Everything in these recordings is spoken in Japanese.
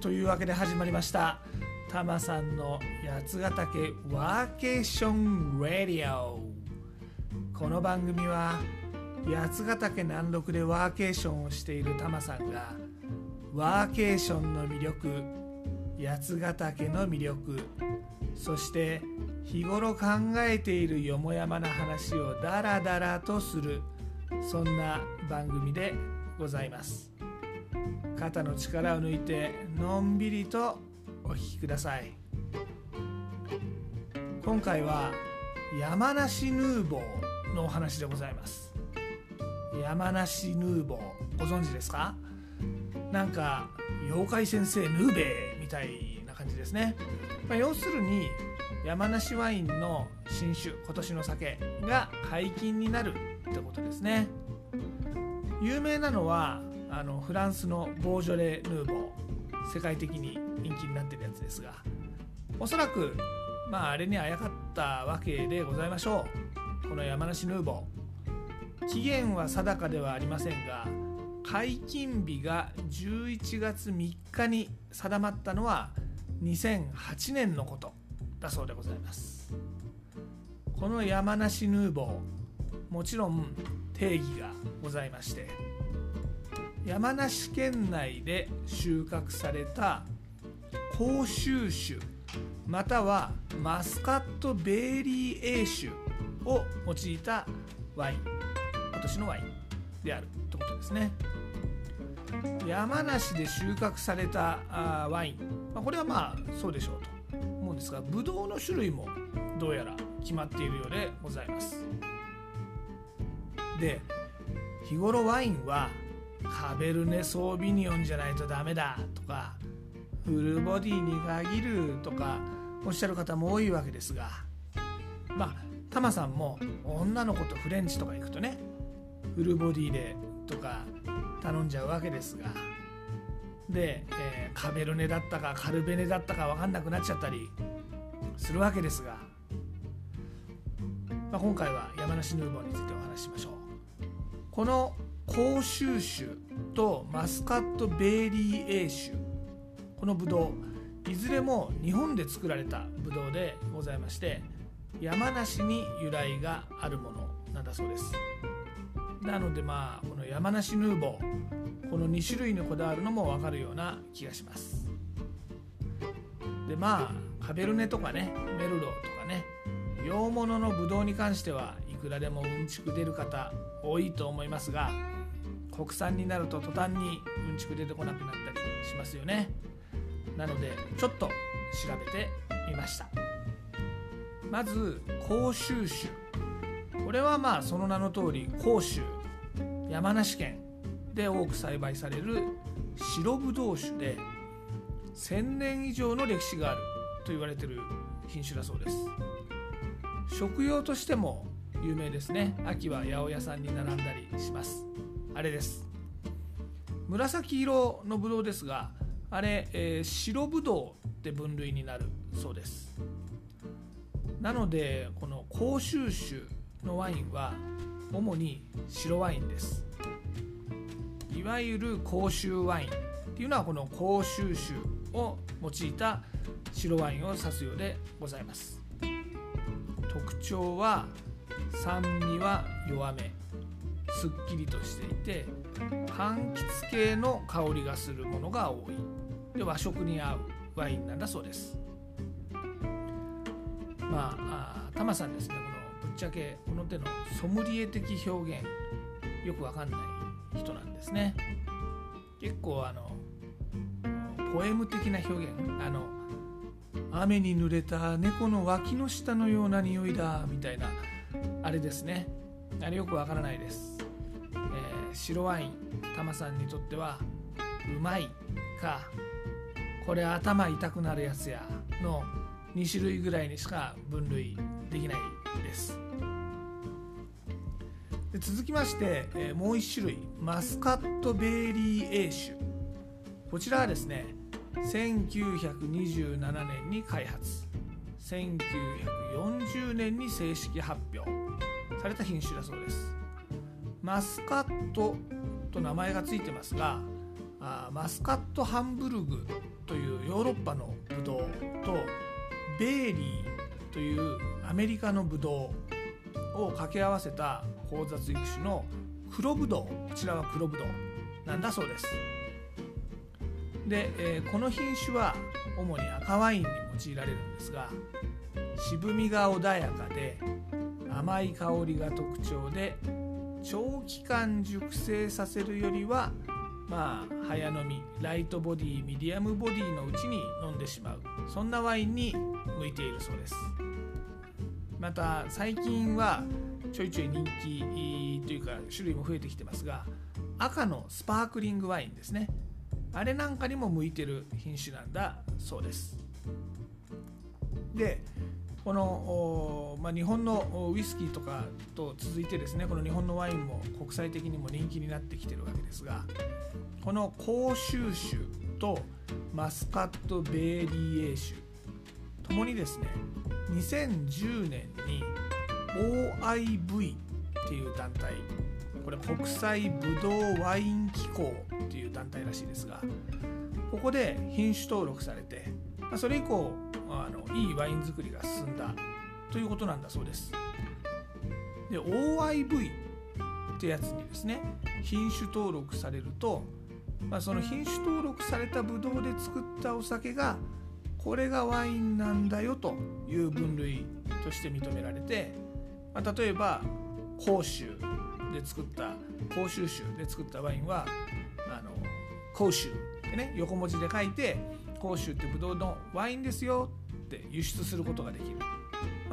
というわけで始まりました。タマさんの八ヶ岳ワーケーション・ラディオ。この番組は八ヶ岳南麓でワーケーションをしているタマさんがワーケーションの魅力八ヶ岳の魅力そして日頃考えているよもやまな話をダラダラとするそんな番組でございます。肩の力を抜いてのんびりとお聴きください。今回は山梨ヌーボーのお話でございます。山梨ヌーボーご存知ですか？なんか妖怪先生ヌーベーみたいな感じですね、まあ、要するに山梨ワインの新酒今年の酒が解禁になるってことですね。有名なのはあのフランスのボージョレ・ヌーボー世界的に人気になってるやつですがおそらくまああれにあやかったわけでございましょう。この山梨ヌーボー期限は定かではありませんが解禁日が11月3日に定まったのは2008年のことだそうでございます。この山梨ヌーボーもちろん定義がございまして山梨県内で収穫された甲州種またはマスカットベーリー A 種を用いたワイン今年のワインであるということですね。山梨で収穫されたあワイン、まあ、これはまあそうでしょうと思うんですがブドウの種類もどうやら決まっているようでございます。で日頃ワインはカベルネ・ソービニオンじゃないとダメだとかフルボディに限るとかおっしゃる方も多いわけですがまあタマさんも女の子とフレンチとか行くとねフルボディでとか頼んじゃうわけですがで、えー、カベルネだったかカルベネだったか分かんなくなっちゃったりするわけですが、まあ、今回は山梨ヌーボーについてお話ししましょう。この甲州種とマスカットベーリー A 種このブドウ。いずれも日本で作られたブドウでございまして山梨に由来があるものなんだそうです。なのでまあこの山梨ヌーボーこの2種類にこだわるのも分かるような気がします。でまあカベルネとかねメルローとかね洋物のブドウに関してはいくらでもうんちく出る方多いと思いますが国産になると途端にうんちく出てこなくなったりしますよね。なのでちょっと調べてみました。まず甲州種。これはまあその名の通り甲州山梨県で多く栽培される白ぶどう酒で1000年以上の歴史があると言われてる品種だそうです。食用としても有名ですね。秋は八百屋さんに並んだりします。あれです。紫色のブドウですがあれ、えー、白ぶどうって分類になるそうです。なのでこの甲州種のワインは主に白ワインです。いわゆる甲州ワインっていうのはこの甲州種を用いた白ワインを指すようでございます。特徴は酸味は弱め。すっきりとしていて柑橘系の香りがするものが多い。で和食に合うワインなんだそうです。まあタマさんですね。このぶっちゃけこの手のソムリエ的表現よくわかんない人なんですね。結構あのポエム的な表現。あの雨に濡れた猫の脇の下のような匂いだみたいなあれですね。あれよくわからないです、白ワインタマさんにとってはうまいかこれ頭痛くなるやつやの2種類ぐらいにしか分類できないです。で続きまして、えー、もう1種類マスカットベーリー A 種こちらはですね1927年に開発。1940年に正式発表された品種だそうです。マスカットと名前が付いてますがあマスカットハンブルグというヨーロッパのブドウとベーリーというアメリカのブドウを掛け合わせた交雑育種の黒ブドウこちらは黒ブドウなんだそうです。で、えー、この品種は主に赤ワインに用いられるんですが渋みが穏やかで甘い香りが特徴で長期間熟成させるよりはまあ早飲みライトボディミディアムボディのうちに飲んでしまう。そんなワインに向いているそうです。また最近はちょいちょい人気というか種類も増えてきてますが赤のスパークリングワインですね。あれなんかにも向いてる品種なんだそうです。でこの、まあ、日本のウイスキーとかと続いてですねこの日本のワインも国際的にも人気になってきてるわけですがこの甲州種とマスカットベーリーエー種ともにですね2010年に OIV っていう団体これ国際ブドウワイン機構っていう団体らしいですがここで品種登録されてそれ以降あのいいワイン作りが進んだということなんだそうです。で OIV ってやつにですね品種登録されると、まあ、その品種登録されたブドウで作ったお酒がこれがワインなんだよという分類として認められて、まあ、例えば甲州で作った甲州種で作ったワインはあの甲州ってね横文字で書いて甲州ってブドウのワインですよって輸出することができる、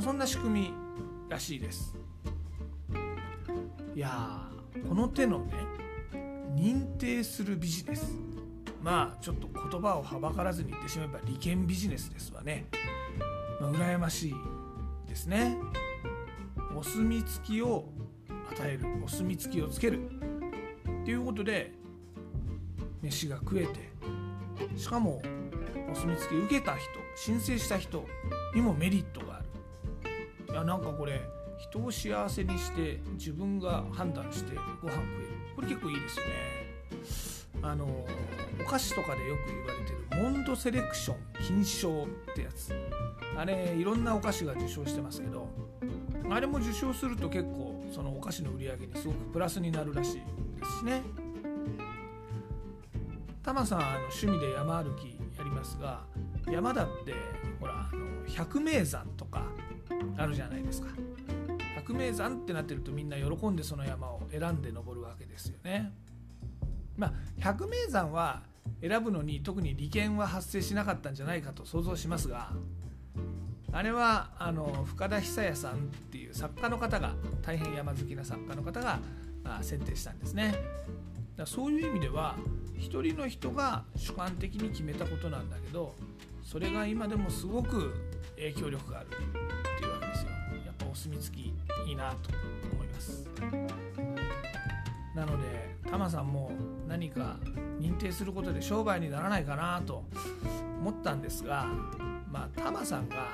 そんな仕組みらしいです。いやこの手のね認定するビジネス。まあちょっと言葉をはばからずに言ってしまえば利権ビジネスですわね、まあ、羨ましいですね。お墨付きを与える。お墨付きをつける。っていうことで飯が食えて。しかもお墨付き受けた人申請した人にもメリットがある。いやなんかこれ人を幸せにして自分が判断してご飯食える。これ結構いいですよね。あのお菓子とかでよく言われてるモンドセレクション金賞ってやつ。あれいろんなお菓子が受賞してますけどあれも受賞すると結構そのお菓子の売り上げにすごくプラスになるらしいですしね。タマさんあの趣味で山歩きりますが山だってほらあの百名山とかあるじゃないですか。百名山ってなってるとみんな喜んでその山を選んで登るわけですよね。まあ百名山は選ぶのに特に利権は発生しなかったんじゃないかと想像しますがあれはあの深田久也さんっていう作家の方が大変山好きな作家の方が選定したんですね。だそういう意味では一人の人が主観的に決めたことなんだけどそれが今でもすごく影響力があるっていうわけですよやっぱお墨付きいいなと思います。なのでタマさんも何か認定することで商売にならないかなと思ったんですがまあタマさんが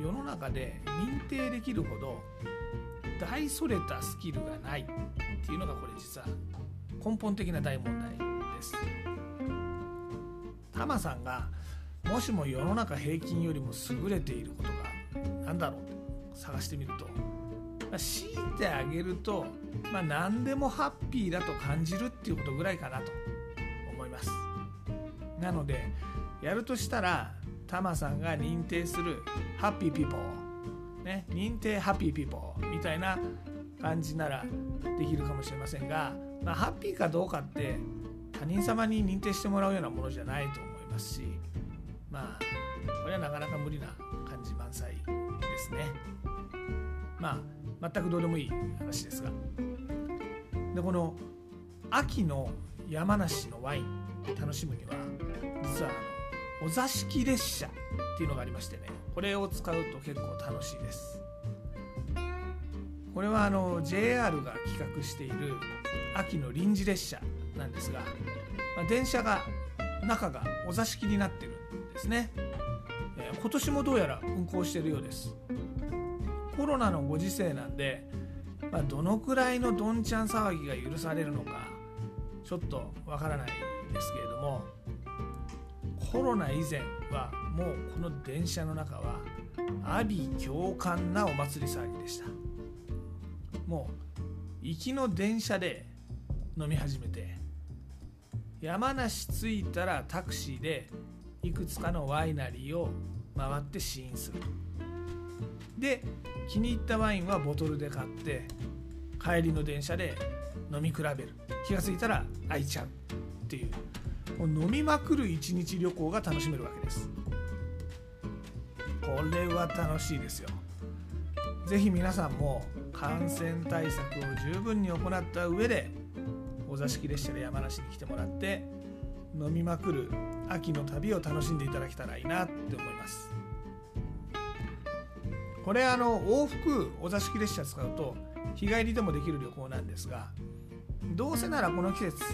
世の中で認定できるほど大それたスキルがないっていうのがこれ実は根本的な大問題です。タマさんがもしも世の中平均よりも優れていることが何だろう？探してみると、まあ、強いてあげると、まあ、何でもハッピーだと感じるっていうことぐらいかなと。思います。なのでやるとしたらタマさんが認定するハッピーピーポーね認定ハッピーピーポーみたいな感じならできるかもしれませんが、まあ、ハッピーかどうかって他人様に認定してもらうようなものじゃないと思いますしまあこれはなかなか無理な感じ満載ですね。まあ全くどうでもいい話ですが。でこの秋の山梨のワイン楽しむには実はあのお座敷列車っていうのがありましてね。これを使うと結構楽しいです。これはあの JR が企画している秋の臨時列車なんですが、まあ、電車が中がお座敷になってるんですね、えー、今年もどうやら運行してるようです。コロナのご時世なんで、まあ、どのくらいのどんちゃん騒ぎが許されるのかちょっとわからないですけれどもコロナ以前はもうこの電車の中は阿鼻共感なお祭り騒ぎでした。もう行きの電車で飲み始めて山梨着いたらタクシーでいくつかのワイナリーを回って試飲するで気に入ったワインはボトルで買って帰りの電車で飲み比べる。気が付いたら空いちゃうっていう。もう飲みまくる一日旅行が楽しめるわけです。これは楽しいですよ。ぜひ皆さんも感染対策を十分に行った上でお座敷列車で山梨に来てもらって飲みまくる秋の旅を楽しんでいただけたらいいなって思います。これあの往復お座敷列車使うと日帰りでもできる旅行なんですがどうせならこの季節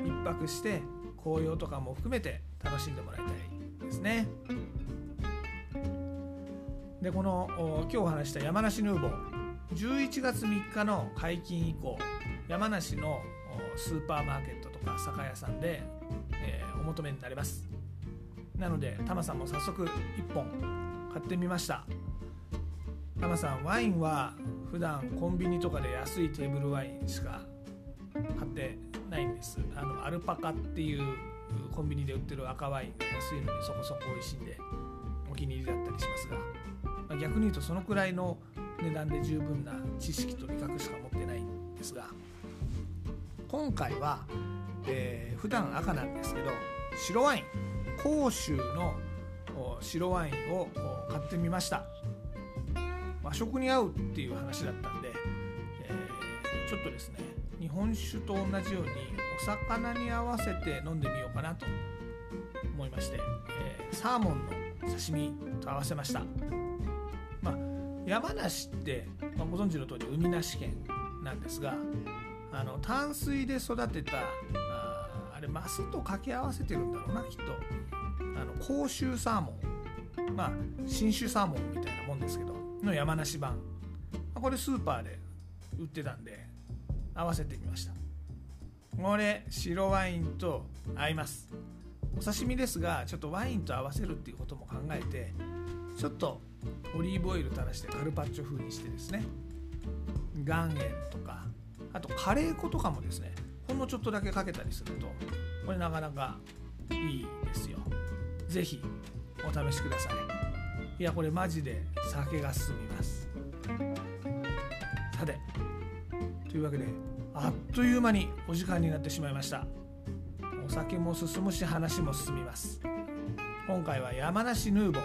1泊して紅葉とかも含めて楽しんでもらいたいですね。でこの今日お話した山梨ヌーボー11月3日の解禁以降山梨のスーパーマーケットとか酒屋さんで、えー、お求めになります。なのでタマさんも早速1本買ってみました。タマさんワインは普段コンビニとかで安いテーブルワインしか買ってないんです。あのアルパカっていうコンビニで売ってる赤ワインが安いのにそこそこ美味しいんでお気に入りだったりしますが、まあ、逆に言うとそのくらいの値段で十分な知識と味覚しか持ってないんですが。今回は、えー、普段赤なんですけど白ワイン甲州の白ワインを買ってみました。和食に合うっていう話だったんで、えー、ちょっとですね日本酒と同じようにお魚に合わせて飲んでみようかなと思いまして、えー、サーモンの刺身と合わせました。まあ山梨って、まあ、ご存知の通り海なし県なんですがあの淡水で育てたああれマスと掛け合わせてるんだろうなきっと。あの甲州サーモン。まあ信州サーモンみたいなもんですけどの山梨版。これスーパーで売ってたんで合わせてみました。これ白ワインと合います。お刺身ですがちょっとワインと合わせるっていうことも考えてちょっとオリーブオイル垂らしてカルパッチョ風にしてですね。岩塩とかあとカレー粉とかもですねほんのちょっとだけかけたりするとこれなかなかいいですよ。是非お試しください。いやこれマジで酒が進みます。さてというわけであっという間にお時間になってしまいました。お酒も進むし話も進みます。今回は山梨ヌーボー。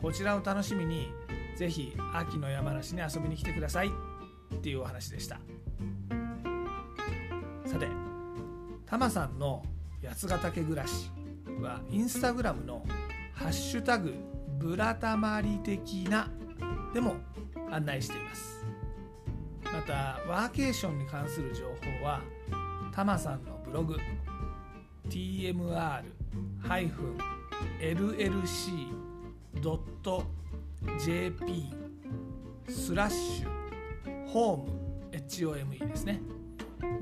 こちらを楽しみにぜひ秋の山梨に遊びに来てください。っていうお話でした。タマさんの八ヶ岳暮らしはインスタグラムのハッシュタグブラタマリ的なでも案内しています。またワーケーションに関する情報はタマさんのブログ tmr-llc.jp スラッシュホーム HOME ですね。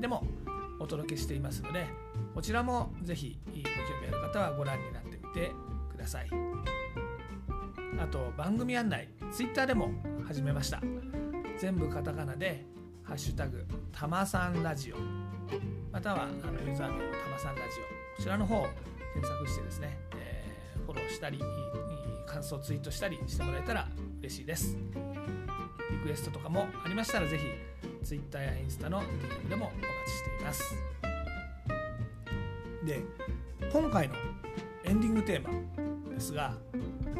でもお届けしていますのでこちらもぜひご興味ある方はご覧になってみてください。あと番組案内 Twitter でも始めました。全部カタカナで「ハッシュタグたまさんラジオ」またはあのユーザー名のたまさんラジオ。こちらの方を検索してですね、えー、フォローしたり感想ツイートしたりしてもらえたら嬉しいです。リクエストとかもありましたらぜひ Twitter やインスタの DM でもお待ちしています。で今回のエンディングテーマですが、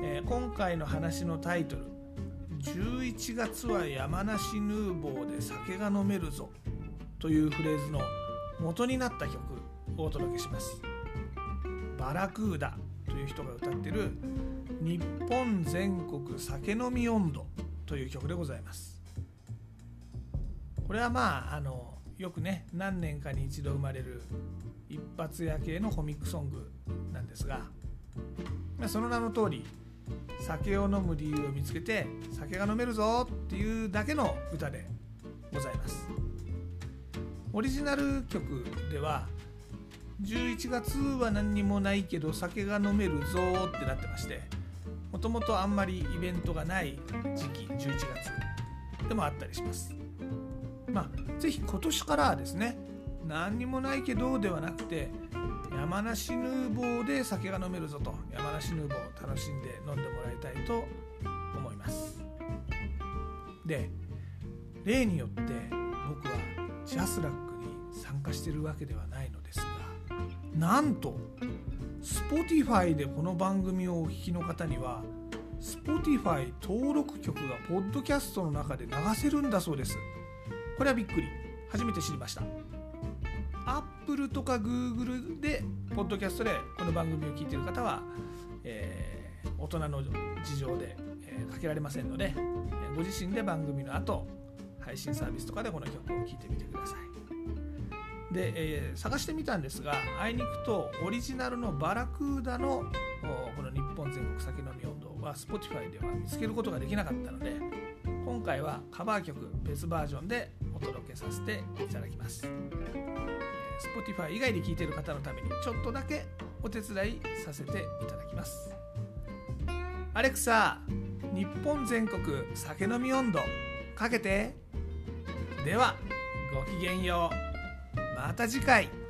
えー、今回の話のタイトル「11月は山梨ヌーボーで酒が飲めるぞ」というフレーズの元になった曲をお届けします。バラクーダという人が歌ってる「日本全国酒飲み温度」という曲でございます。これはまああのよくね何年かに一度生まれる一発屋系のコミックソングなんですが、まあ、その名の通り酒を飲む理由を見つけて酒が飲めるぞっていうだけの歌でございます。オリジナル曲では11月は何にもないけど酒が飲めるぞってなってましてもともとあんまりイベントがない時期11月でもあったりします。まあ是非今年からはですね何にもないけどではなくて山梨ヌーボーで酒が飲めるぞと山梨ヌーボーを楽しんで飲んでもらいたいと思います。で例によって僕はジャスラックに参加してるわけではないのですがなんと Spotify でこの番組をお聴きの方には Spotify 登録曲がポッドキャストの中で流せるんだそうです。これはびっくり。初めて知りました。Apple とか Google でポッドキャストでこの番組を聞いてる方は、えー、大人の事情で、えー、かけられませんので、ご自身で番組の後配信サービスとかでこの曲を聴いてみてください。で、えー、探してみたんですがあいにくとオリジナルのバラクーダのこの日本全国酒飲み温度は Spotify では見つけることができなかったので今回はカバー曲別バージョンで届けさせていただきます。Spotify 以外で聞いている方のためにちょっとだけお手伝いさせていただきます。アレクサ日本全国酒飲み温度かけて。ではごきげんよう。また次回。